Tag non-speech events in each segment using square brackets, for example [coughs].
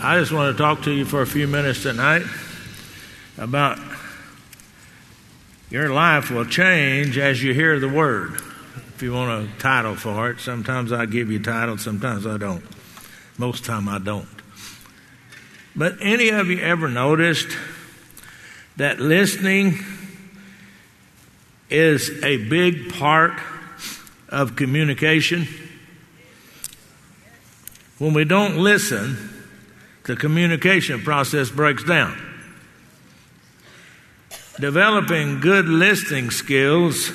I just want to talk to you for a few minutes tonight about your life will change as you hear the word. If you want a title for it, sometimes I give you titles, sometimes I don't. Most time I don't. But any of you ever noticed that listening is a big part of communication? When we don't listen, the communication process breaks down. Developing good listening skills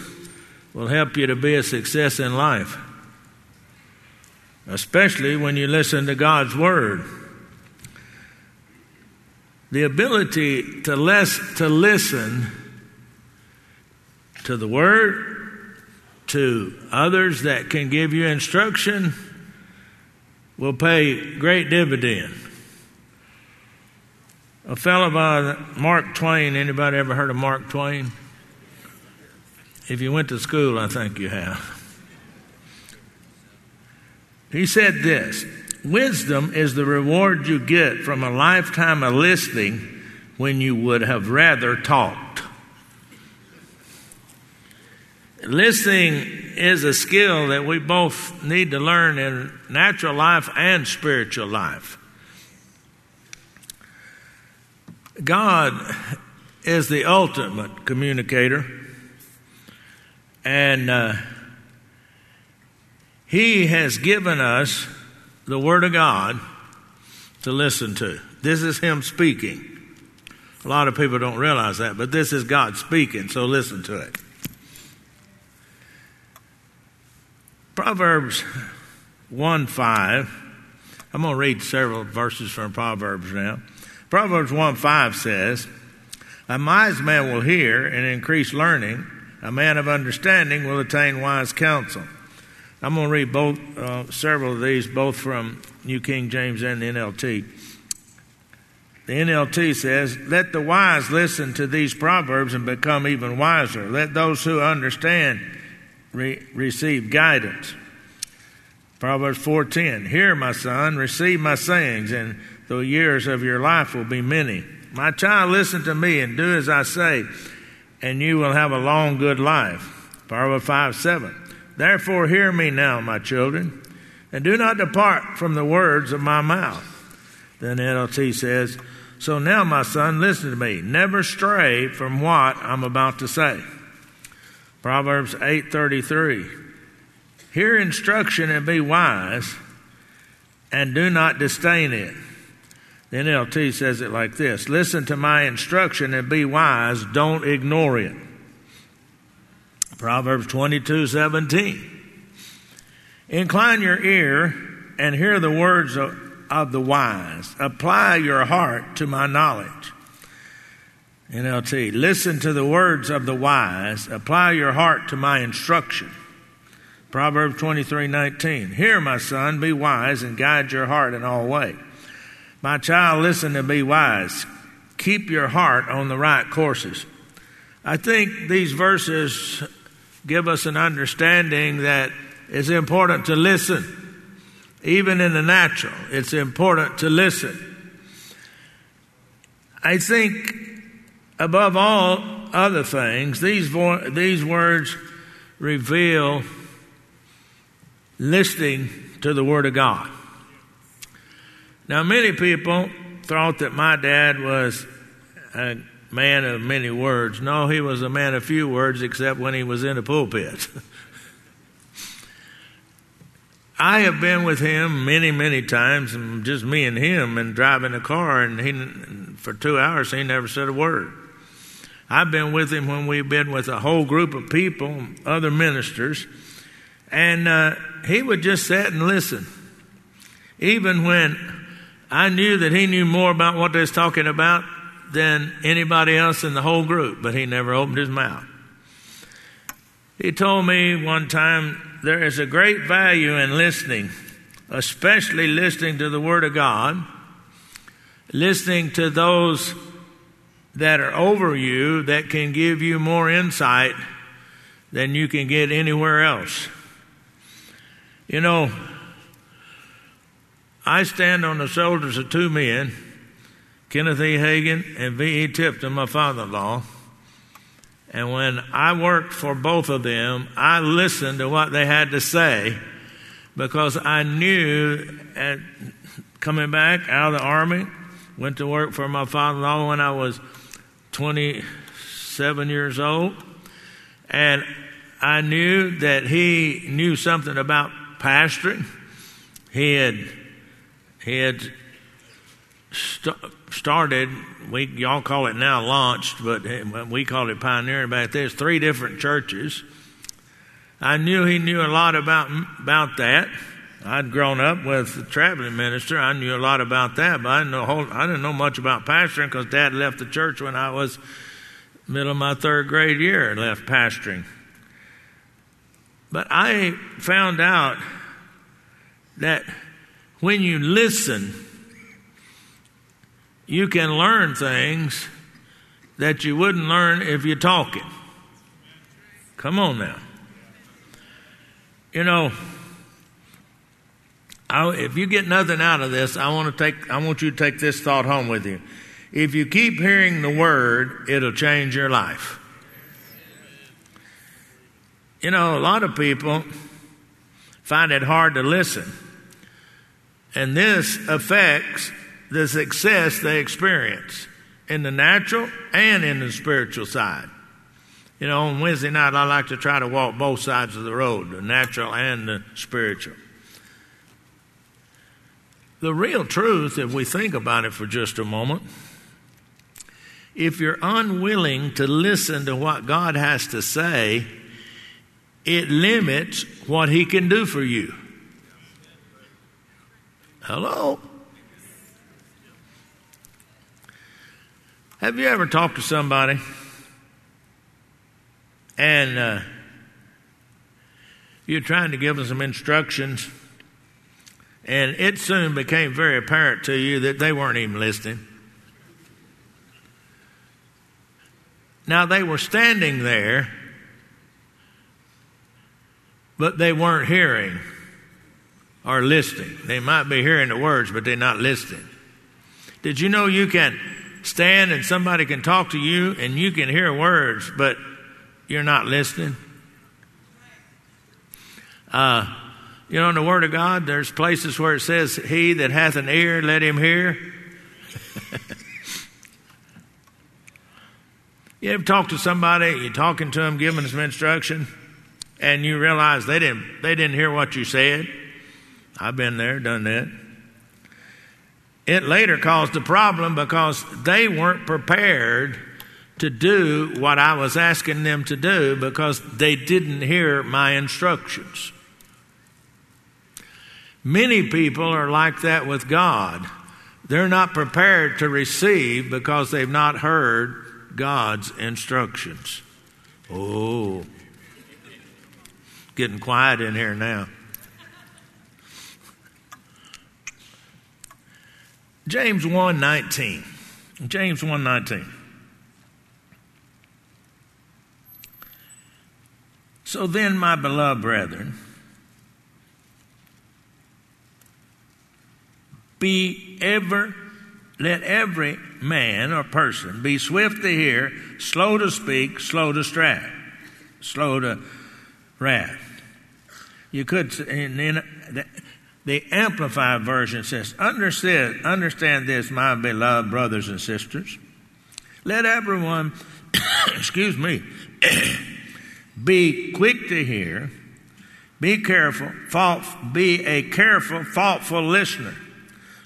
will help you to be a success in life, especially when you listen to God's Word. The ability to, less, to listen to the Word, to others that can give you instruction, will pay great dividend. A fellow by Mark Twain, anybody ever heard of Mark Twain? If you went to school, I think you have. He said this Wisdom is the reward you get from a lifetime of listening when you would have rather talked. Listening is a skill that we both need to learn in natural life and spiritual life. God is the ultimate communicator, and uh, He has given us the Word of God to listen to. This is Him speaking. A lot of people don't realize that, but this is God speaking, so listen to it. Proverbs 1 5. I'm going to read several verses from Proverbs now. Proverbs 1 5 says, A wise man will hear and increase learning. A man of understanding will attain wise counsel. I'm going to read both uh, several of these, both from New King James and the NLT. The NLT says, Let the wise listen to these proverbs and become even wiser. Let those who understand re- receive guidance. Proverbs 4:10 Hear my son receive my sayings and the years of your life will be many. My child, listen to me and do as I say, and you will have a long, good life. Proverbs 5 7. Therefore, hear me now, my children, and do not depart from the words of my mouth. Then the NLT says, So now, my son, listen to me. Never stray from what I'm about to say. Proverbs 8:33 Hear instruction and be wise and do not disdain it. The NLT says it like this Listen to my instruction and be wise, don't ignore it. Proverbs 22 17. Incline your ear and hear the words of, of the wise. Apply your heart to my knowledge. NLT. Listen to the words of the wise. Apply your heart to my instruction. Proverbs 23 19. Hear, my son, be wise and guide your heart in all way. My child, listen and be wise. Keep your heart on the right courses. I think these verses give us an understanding that it's important to listen. Even in the natural, it's important to listen. I think, above all other things, these, vo- these words reveal listening to the Word of God. Now, many people thought that my dad was a man of many words. No, he was a man of few words, except when he was in the pulpit. [laughs] I have been with him many, many times, and just me and him, and driving a car, and he, for two hours, he never said a word. I've been with him when we've been with a whole group of people, other ministers, and uh, he would just sit and listen. Even when I knew that he knew more about what they was talking about than anybody else in the whole group, but he never opened his mouth. He told me one time there is a great value in listening, especially listening to the Word of God, listening to those that are over you that can give you more insight than you can get anywhere else. You know, I stand on the shoulders of two men, Kenneth E. Hagin and V. E. Tipton, my father in law. And when I worked for both of them, I listened to what they had to say because I knew at coming back out of the army, went to work for my father in law when I was 27 years old. And I knew that he knew something about pastoring. He had had st- started. We y'all call it now launched, but eh, we called it pioneering back. There's three different churches. I knew he knew a lot about about that. I'd grown up with a traveling minister. I knew a lot about that, but I didn't know, whole, I didn't know much about pastoring because Dad left the church when I was middle of my third grade year and left pastoring. But I found out that when you listen, you can learn things that you wouldn't learn if you're talking. Come on now. You know, I, if you get nothing out of this, I want to take. I want you to take this thought home with you. If you keep hearing the word, it'll change your life. You know, a lot of people find it hard to listen, and this affects the success they experience in the natural and in the spiritual side. You know, on Wednesday night, I like to try to walk both sides of the road, the natural and the spiritual. The real truth, if we think about it for just a moment, if you're unwilling to listen to what God has to say, it limits what He can do for you. Hello? Have you ever talked to somebody and uh, you're trying to give them some instructions, and it soon became very apparent to you that they weren't even listening? Now, they were standing there, but they weren't hearing or listening. They might be hearing the words, but they're not listening. Did you know you can stand and somebody can talk to you and you can hear words, but you're not listening? Uh, you know, in the Word of God, there's places where it says, He that hath an ear, let him hear. [laughs] you ever talk to somebody, you're talking to them, giving them some instruction, and you realize they didn't, they didn't hear what you said? I've been there, done that. It later caused a problem because they weren't prepared to do what I was asking them to do because they didn't hear my instructions. Many people are like that with God. They're not prepared to receive because they've not heard God's instructions. Oh, getting quiet in here now. James 1:19. James 1:19. So then, my beloved brethren, be ever let every man or person be swift to hear, slow to speak, slow to strive, slow to wrath. You could, and then the Amplified Version says, understand, understand this, my beloved brothers and sisters. Let everyone, [coughs] excuse me, [coughs] be quick to hear, be careful, fault, be a careful, thoughtful listener,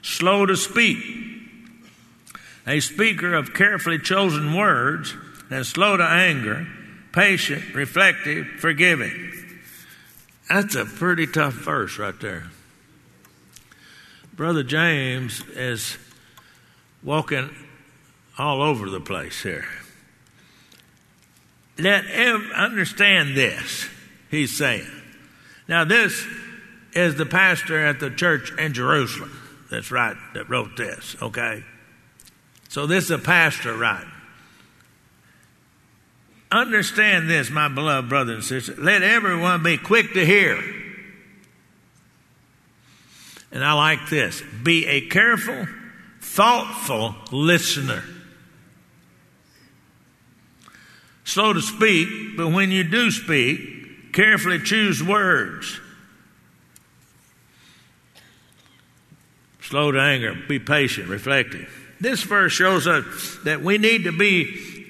slow to speak, a speaker of carefully chosen words, and slow to anger, patient, reflective, forgiving. That's a pretty tough verse right there. Brother James is walking all over the place here. Let ev- understand this, he's saying. Now, this is the pastor at the church in Jerusalem. That's right, that wrote this, okay? So, this is a pastor, right? Understand this, my beloved brothers and sisters. Let everyone be quick to hear And I like this be a careful, thoughtful listener. Slow to speak, but when you do speak, carefully choose words. Slow to anger, be patient, reflective. This verse shows us that we need to be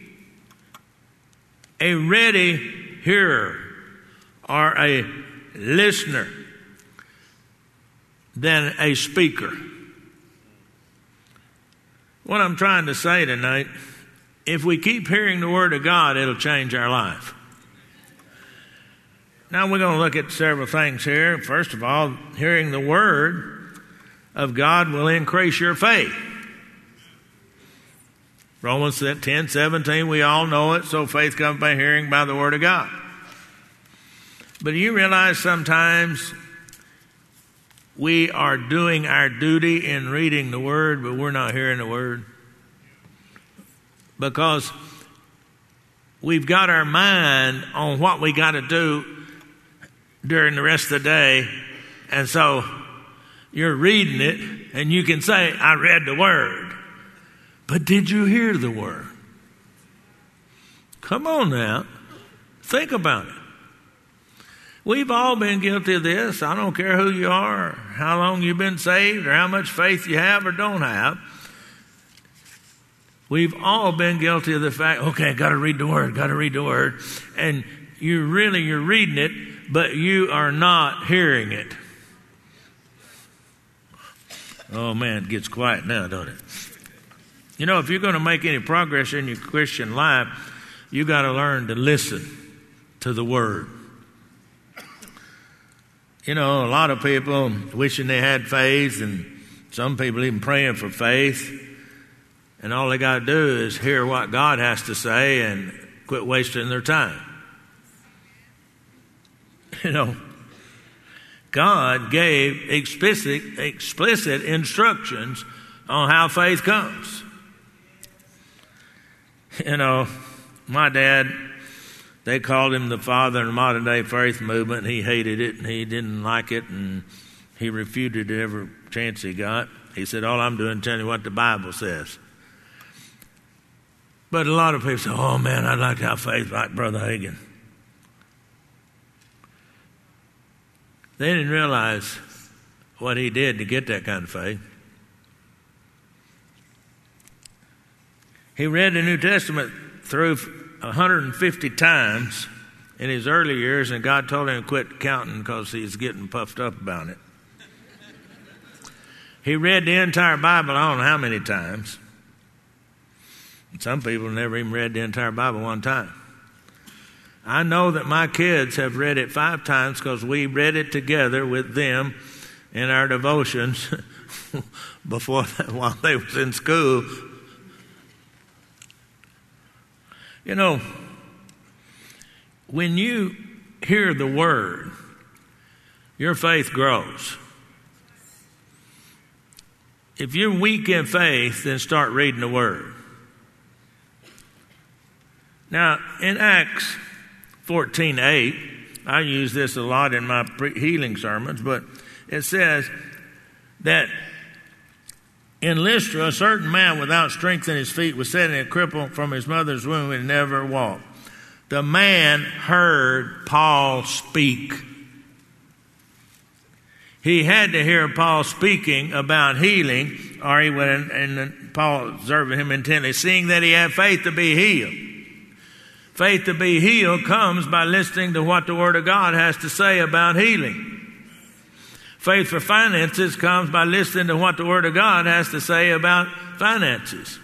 a ready hearer or a listener than a speaker. What I'm trying to say tonight, if we keep hearing the Word of God, it'll change our life. Now we're going to look at several things here. First of all, hearing the Word of God will increase your faith. Romans 10 17, we all know it, so faith comes by hearing by the Word of God. But you realize sometimes we are doing our duty in reading the Word, but we're not hearing the Word? Because we've got our mind on what we got to do during the rest of the day, and so you're reading it, and you can say, I read the Word. But did you hear the Word? Come on now. Think about it. We've all been guilty of this. I don't care who you are, how long you've been saved, or how much faith you have or don't have. We've all been guilty of the fact, okay, I got to read the word, got to read the word. And you really, you're reading it, but you are not hearing it. Oh man, it gets quiet now, don't it? You know, if you're going to make any progress in your Christian life, you got to learn to listen to the word. You know, a lot of people wishing they had faith, and some people even praying for faith. And all they got to do is hear what God has to say and quit wasting their time. [laughs] You know, God gave explicit, explicit instructions on how faith comes. [laughs] You know, my dad they called him the father of the modern day faith movement. He hated it and he didn't like it and he refuted every chance he got. He said, All I'm doing is telling you what the Bible says. But a lot of people say, Oh man, I'd like to have faith like Brother Hagin. They didn't realize what he did to get that kind of faith. He read the New Testament through 150 times in his early years, and God told him to quit counting because he's getting puffed up about it. He read the entire Bible, I don't know how many times. Some people never even read the entire Bible one time. I know that my kids have read it five times because we read it together with them in our devotions [laughs] before [laughs] while they was in school You know, when you hear the word, your faith grows. If you're weak in faith, then start reading the word. Now, in Acts 14 8, I use this a lot in my healing sermons, but it says that in Lystra, a certain man without strength in his feet was sitting a cripple from his mother's womb and never walked. The man heard Paul speak. He had to hear Paul speaking about healing, or he would, and Paul observing him intently, seeing that he had faith to be healed. Faith to be healed comes by listening to what the Word of God has to say about healing. Faith for finances comes by listening to what the Word of God has to say about finances.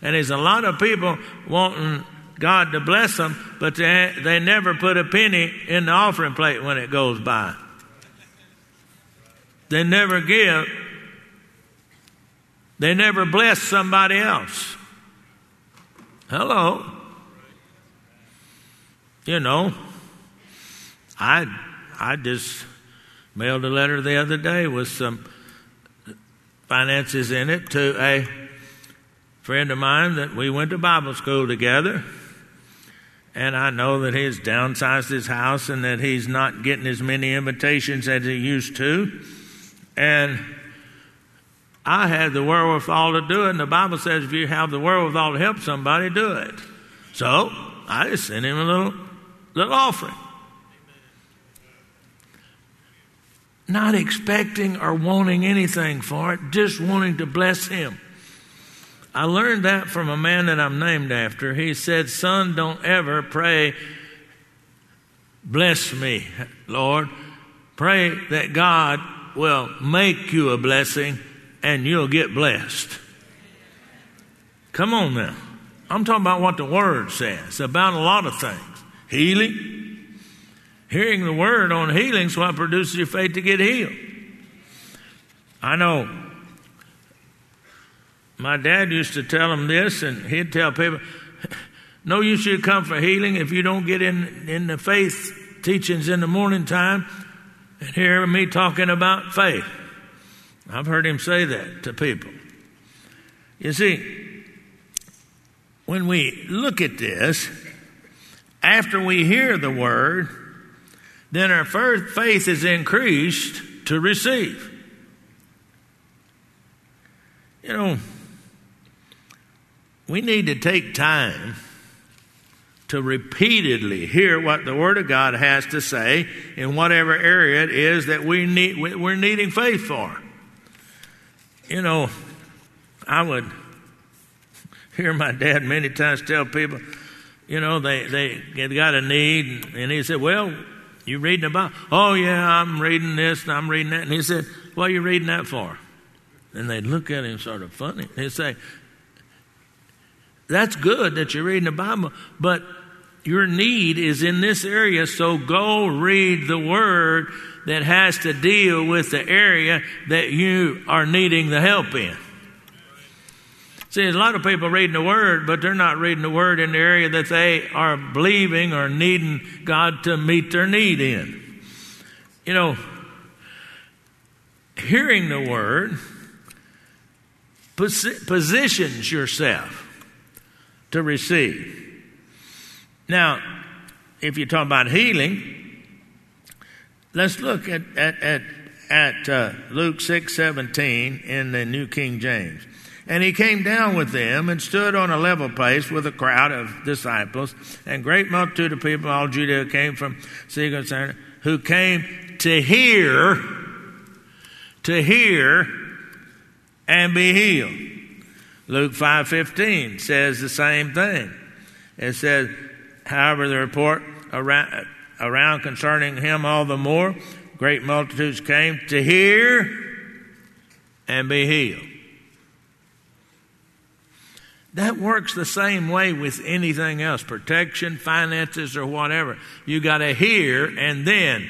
And there's a lot of people wanting God to bless them, but they, they never put a penny in the offering plate when it goes by. They never give. They never bless somebody else. Hello. You know, I I just mailed a letter the other day with some finances in it to a friend of mine that we went to Bible school together. And I know that he's downsized his house and that he's not getting as many invitations as he used to. And I had the wherewithal to do it, and the Bible says if you have the wherewithal to help somebody, do it. So I just sent him a little, little offering. Not expecting or wanting anything for it, just wanting to bless him. I learned that from a man that I'm named after. He said, Son, don't ever pray, bless me, Lord. Pray that God will make you a blessing and you'll get blessed. Come on now. I'm talking about what the Word says about a lot of things. Healing. Hearing the Word on healing is what produces your faith to get healed. I know my dad used to tell them this, and he'd tell people, [laughs] no you should come for healing if you don't get in, in the faith teachings in the morning time and hear me talking about faith. I've heard him say that to people. You see, when we look at this, after we hear the word, then our faith is increased to receive. You know, we need to take time to repeatedly hear what the Word of God has to say in whatever area it is that we need, we're needing faith for. You know, I would hear my dad many times tell people, you know, they, they, got a need, and he said, Well, you reading the Bible? Oh, yeah, I'm reading this and I'm reading that. And he said, What are you reading that for? And they'd look at him sort of funny. He'd say, that's good that you're reading the Bible, but your need is in this area, so go read the Word that has to deal with the area that you are needing the help in. See, there's a lot of people reading the Word, but they're not reading the Word in the area that they are believing or needing God to meet their need in. You know, hearing the Word positions yourself to receive. Now, if you talk about healing, let's look at, at, at, at uh, Luke 6 17 in the New King James. And he came down with them and stood on a level place with a crowd of disciples and great multitude of people, all Judea came from Sidon, who came to hear, to hear and be healed. Luke 5:15 says the same thing. It says, however, the report around, around concerning him all the more, great multitudes came to hear and be healed. That works the same way with anything else protection, finances, or whatever. You got to hear and then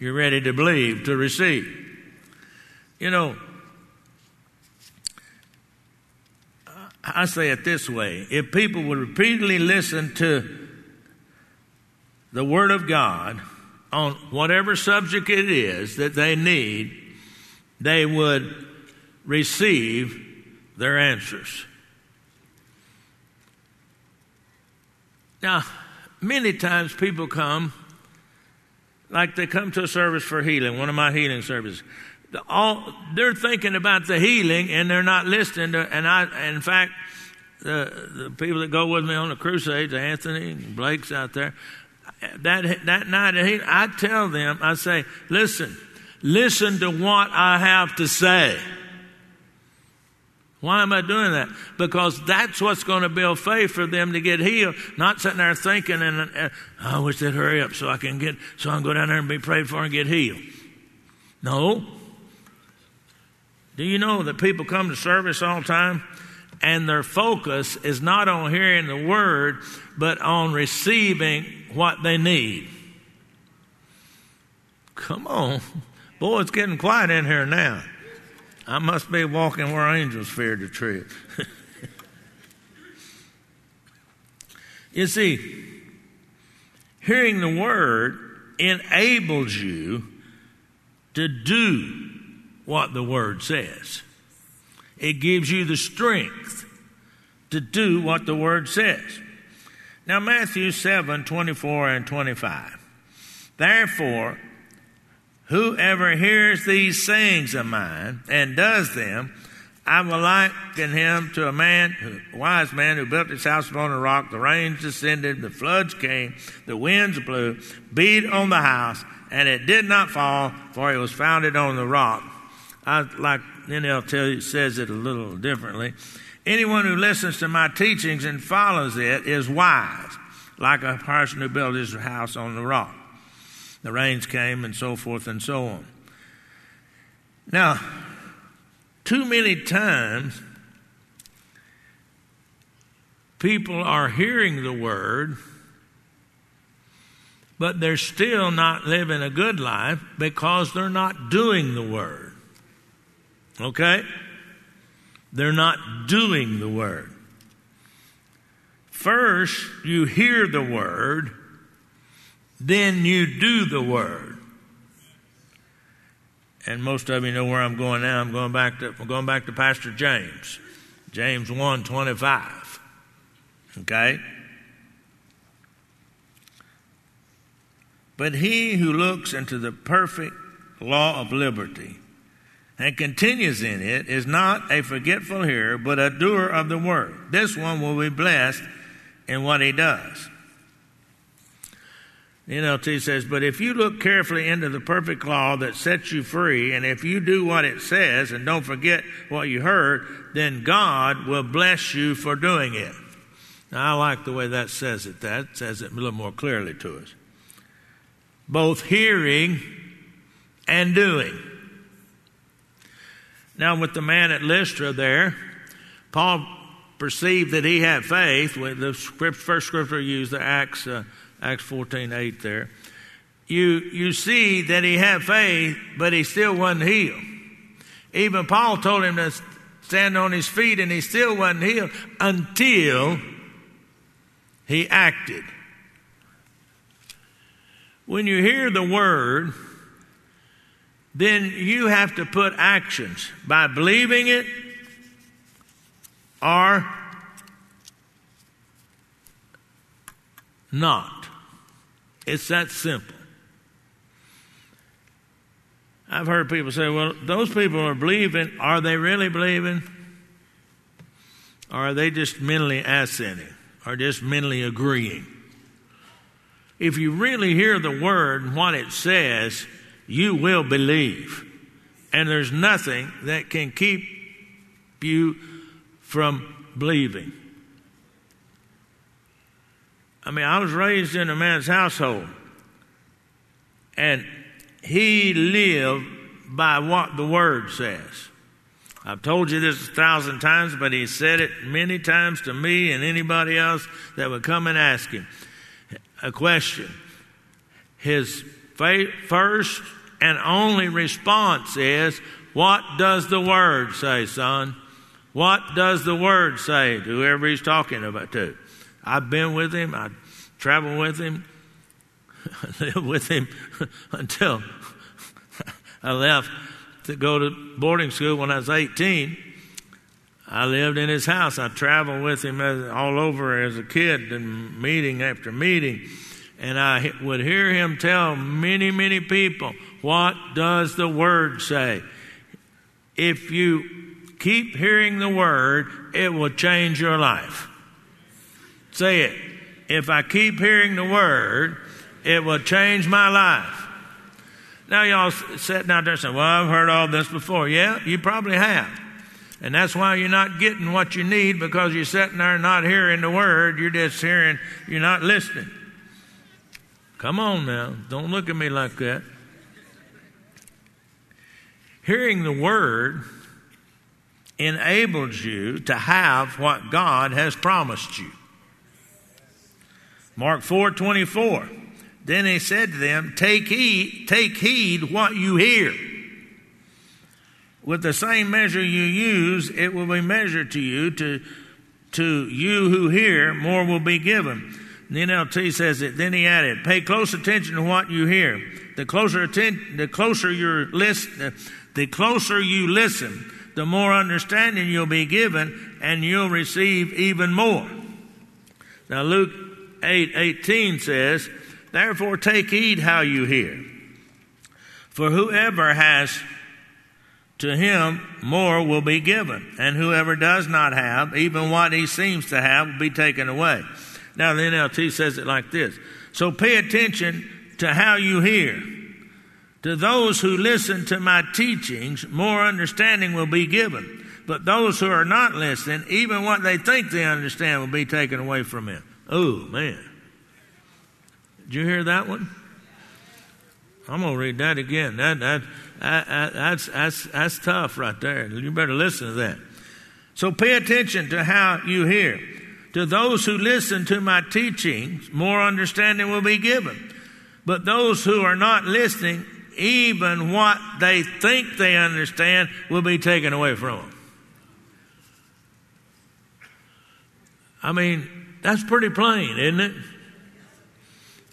you're ready to believe, to receive. You know, I say it this way if people would repeatedly listen to the Word of God on whatever subject it is that they need, they would receive their answers. Now, many times people come, like they come to a service for healing, one of my healing services all, they're thinking about the healing and they're not listening to, and I, in fact, the, the people that go with me on the crusades, Anthony and Blake's out there, that, that night, I tell them, I say, listen, listen to what I have to say. Why am I doing that? Because that's what's going to build faith for them to get healed. Not sitting there thinking, and uh, I wish they'd hurry up so I can get, so I can go down there and be prayed for and get healed. No, do you know that people come to service all the time and their focus is not on hearing the word, but on receiving what they need? Come on. Boy, it's getting quiet in here now. I must be walking where angels fear to tread. [laughs] you see, hearing the word enables you to do what the Word says. It gives you the strength to do what the Word says. Now, Matthew 7 24 and 25. Therefore, Whoever hears these sayings of mine and does them, I will liken him to a man, a wise man who built his house upon a rock. The rains descended, the floods came, the winds blew, beat on the house, and it did not fall, for it was founded on the rock. I like NLT says it a little differently. Anyone who listens to my teachings and follows it is wise, like a person who built his house on the rock. The rains came, and so forth and so on. Now, too many times, people are hearing the word, but they're still not living a good life because they're not doing the word. Okay? They're not doing the word. First, you hear the word, then you do the word. And most of you know where I'm going now. I'm going back to I'm going back to Pastor James. James 1 25. Okay? But he who looks into the perfect law of liberty and continues in it is not a forgetful hearer, but a doer of the word. This one will be blessed in what he does. The NLT says, But if you look carefully into the perfect law that sets you free, and if you do what it says and don't forget what you heard, then God will bless you for doing it. Now, I like the way that says it. That says it a little more clearly to us. Both hearing and doing. Now, with the man at Lystra there, Paul perceived that he had faith. The first scripture used, the Acts, uh, Acts 14 8 there. You, you see that he had faith, but he still wasn't healed. Even Paul told him to stand on his feet, and he still wasn't healed until he acted. When you hear the word, then you have to put actions by believing it or not. It's that simple. I've heard people say, well, those people are believing. Are they really believing? Or are they just mentally assenting or just mentally agreeing? If you really hear the word and what it says, you will believe. And there's nothing that can keep you from believing. I mean, I was raised in a man's household, and he lived by what the Word says. I've told you this a thousand times, but he said it many times to me and anybody else that would come and ask him a question. His first and only response is, What does the Word say, son? What does the Word say to whoever he's talking about to? I've been with him, I traveled with him, [laughs] I lived with him [laughs] until [laughs] I left to go to boarding school when I was 18. I lived in his house. I traveled with him all over as a kid and meeting after meeting. And I would hear him tell many, many people, What does the Word say? If you keep hearing the Word, it will change your life. Say it. If I keep hearing the Word, it will change my life. Now, y'all sitting out there saying, Well, I've heard all this before. Yeah, you probably have. And that's why you're not getting what you need because you're sitting there not hearing the Word. You're just hearing, you're not listening. Come on now. Don't look at me like that. Hearing the word enables you to have what God has promised you. Mark 4 24. Then he said to them, Take heed, take heed what you hear. With the same measure you use, it will be measured to you. To, to you who hear, more will be given. The NLT says it. Then he added, "Pay close attention to what you hear. The closer atten- the closer you listen, the closer you listen, the more understanding you'll be given, and you'll receive even more." Now Luke eight eighteen says, "Therefore take heed how you hear." For whoever has to him more will be given, and whoever does not have, even what he seems to have, will be taken away. Now, the NLT says it like this So pay attention to how you hear. To those who listen to my teachings, more understanding will be given. But those who are not listening, even what they think they understand, will be taken away from them. Oh, man. Did you hear that one? I'm going to read that again. That, that, that, that's, that's, that's tough right there. You better listen to that. So pay attention to how you hear. To those who listen to my teachings, more understanding will be given. But those who are not listening, even what they think they understand will be taken away from them. I mean, that's pretty plain, isn't it?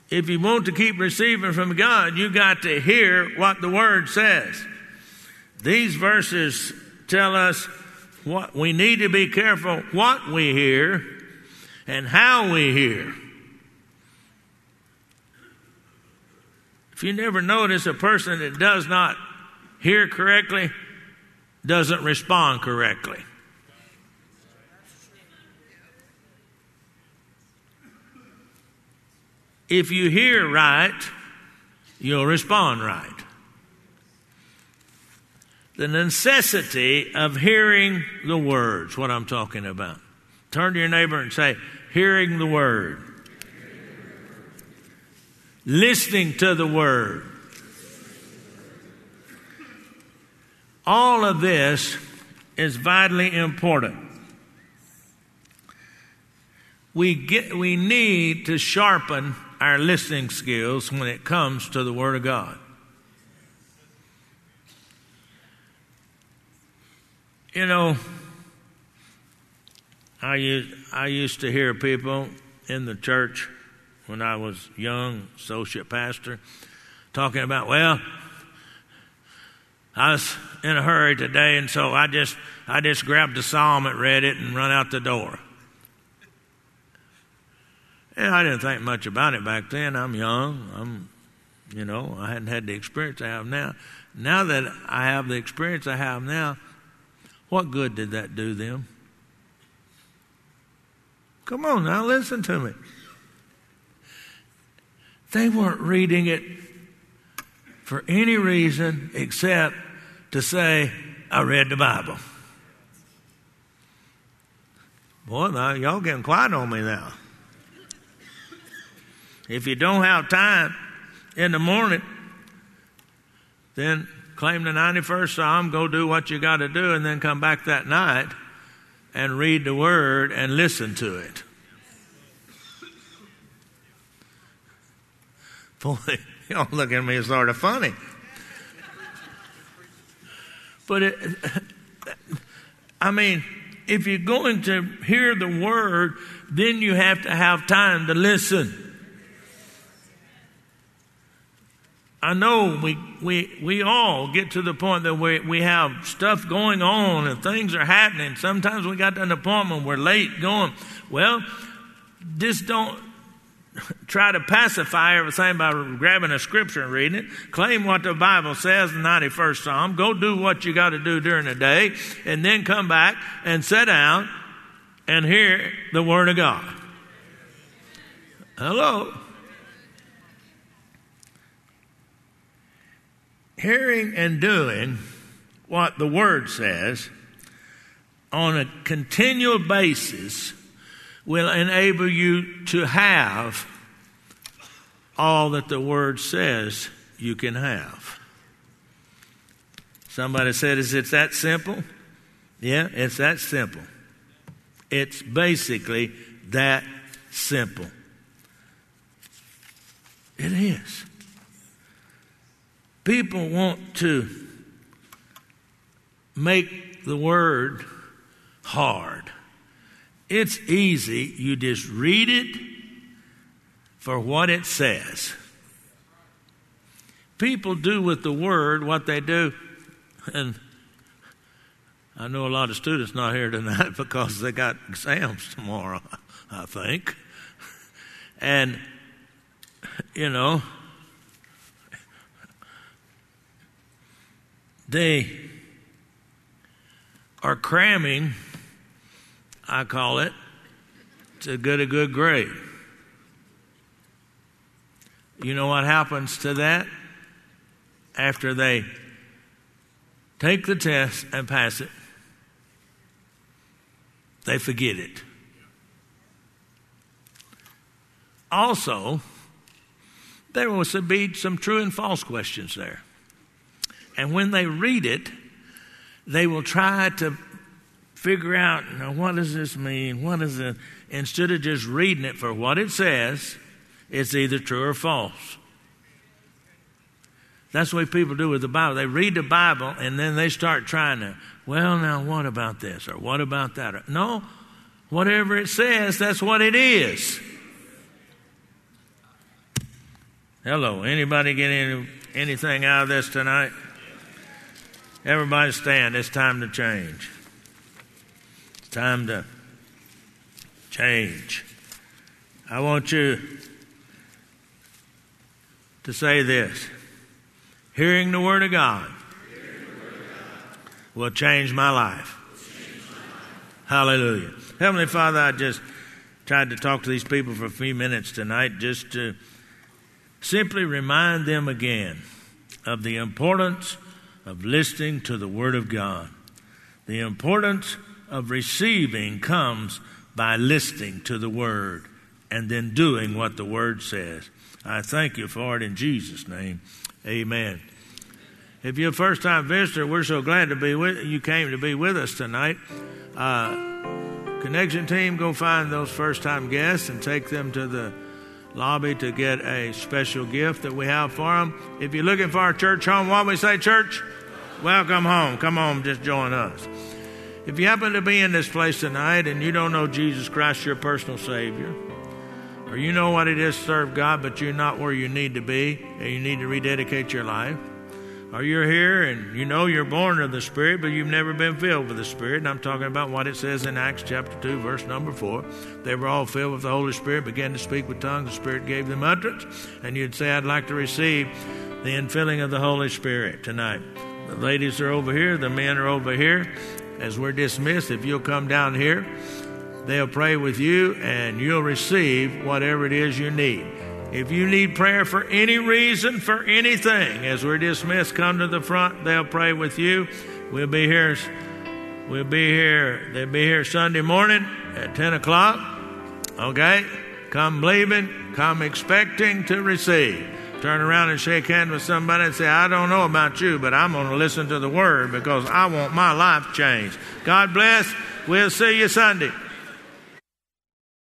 If you want to keep receiving from God, you got to hear what the Word says. These verses tell us what we need to be careful what we hear and how we hear. If you never notice a person that does not hear correctly doesn't respond correctly. If you hear right, you'll respond right. The necessity of hearing the words, what I'm talking about. Turn to your neighbor and say, hearing the word, listening to the word. All of this is vitally important. We, get, we need to sharpen our listening skills when it comes to the Word of God. You know, I used, I used to hear people in the church when I was young, associate pastor, talking about, well, I was in a hurry today, and so I just I just grabbed a psalm and read it and run out the door. And I didn't think much about it back then. I'm young. I'm, you know, I hadn't had the experience I have now. Now that I have the experience I have now, what good did that do them? Come on now, listen to me. They weren't reading it for any reason except to say, I read the Bible. Boy, now y'all getting quiet on me now. If you don't have time in the morning, then claim the 91st Psalm, go do what you got to do, and then come back that night and read the Word and listen to it. [laughs] Boy, y'all look at me sort of funny. But it, [laughs] I mean, if you're going to hear the Word, then you have to have time to listen. I know we, we, we all get to the point that we, we have stuff going on and things are happening. Sometimes we got to an appointment, we're late going. Well, just don't [laughs] try to pacify everything by grabbing a scripture and reading it. Claim what the Bible says in the 91st Psalm. Go do what you got to do during the day and then come back and sit down and hear the Word of God. Hello. Hearing and doing what the Word says on a continual basis will enable you to have all that the Word says you can have. Somebody said, Is it that simple? Yeah, it's that simple. It's basically that simple. It is. People want to make the word hard. It's easy. You just read it for what it says. People do with the word what they do, and I know a lot of students not here tonight [laughs] because they got exams tomorrow, I think. And, you know, They are cramming, I call it, to get a good grade. You know what happens to that? After they take the test and pass it, they forget it. Also, there will be some true and false questions there. And when they read it, they will try to figure out, now, what does this mean? What is it? Instead of just reading it for what it says, it's either true or false. That's the way people do with the Bible. They read the Bible and then they start trying to, well, now what about this or what about that? No, whatever it says, that's what it is. Hello, anybody get any, anything out of this tonight? Everybody stand. It's time to change. It's time to change. I want you to say this Hearing the Word of God, will change my life. Hallelujah. Heavenly Father, I just tried to talk to these people for a few minutes tonight just to simply remind them again of the importance of listening to the Word of God. The importance of receiving comes by listening to the Word and then doing what the Word says. I thank you for it in Jesus' name. Amen. If you're a first time visitor, we're so glad to be with you came to be with us tonight. Uh, connection team, go find those first time guests and take them to the lobby to get a special gift that we have for them. If you're looking for a church home, what we say, church? Welcome home. Come home, just join us. If you happen to be in this place tonight and you don't know Jesus Christ, your personal Savior, or you know what it is to serve God, but you're not where you need to be, and you need to rededicate your life, or you're here and you know you're born of the Spirit, but you've never been filled with the Spirit. And I'm talking about what it says in Acts chapter 2, verse number 4. They were all filled with the Holy Spirit, began to speak with tongues. The Spirit gave them utterance. And you'd say, I'd like to receive the infilling of the Holy Spirit tonight. The ladies are over here, the men are over here. As we're dismissed, if you'll come down here, they'll pray with you and you'll receive whatever it is you need. If you need prayer for any reason, for anything, as we're dismissed, come to the front. They'll pray with you. We'll be here. We'll be here. They'll be here Sunday morning at 10 o'clock. Okay? Come believing, come expecting to receive. Turn around and shake hands with somebody and say, I don't know about you, but I'm going to listen to the word because I want my life changed. God bless. We'll see you Sunday.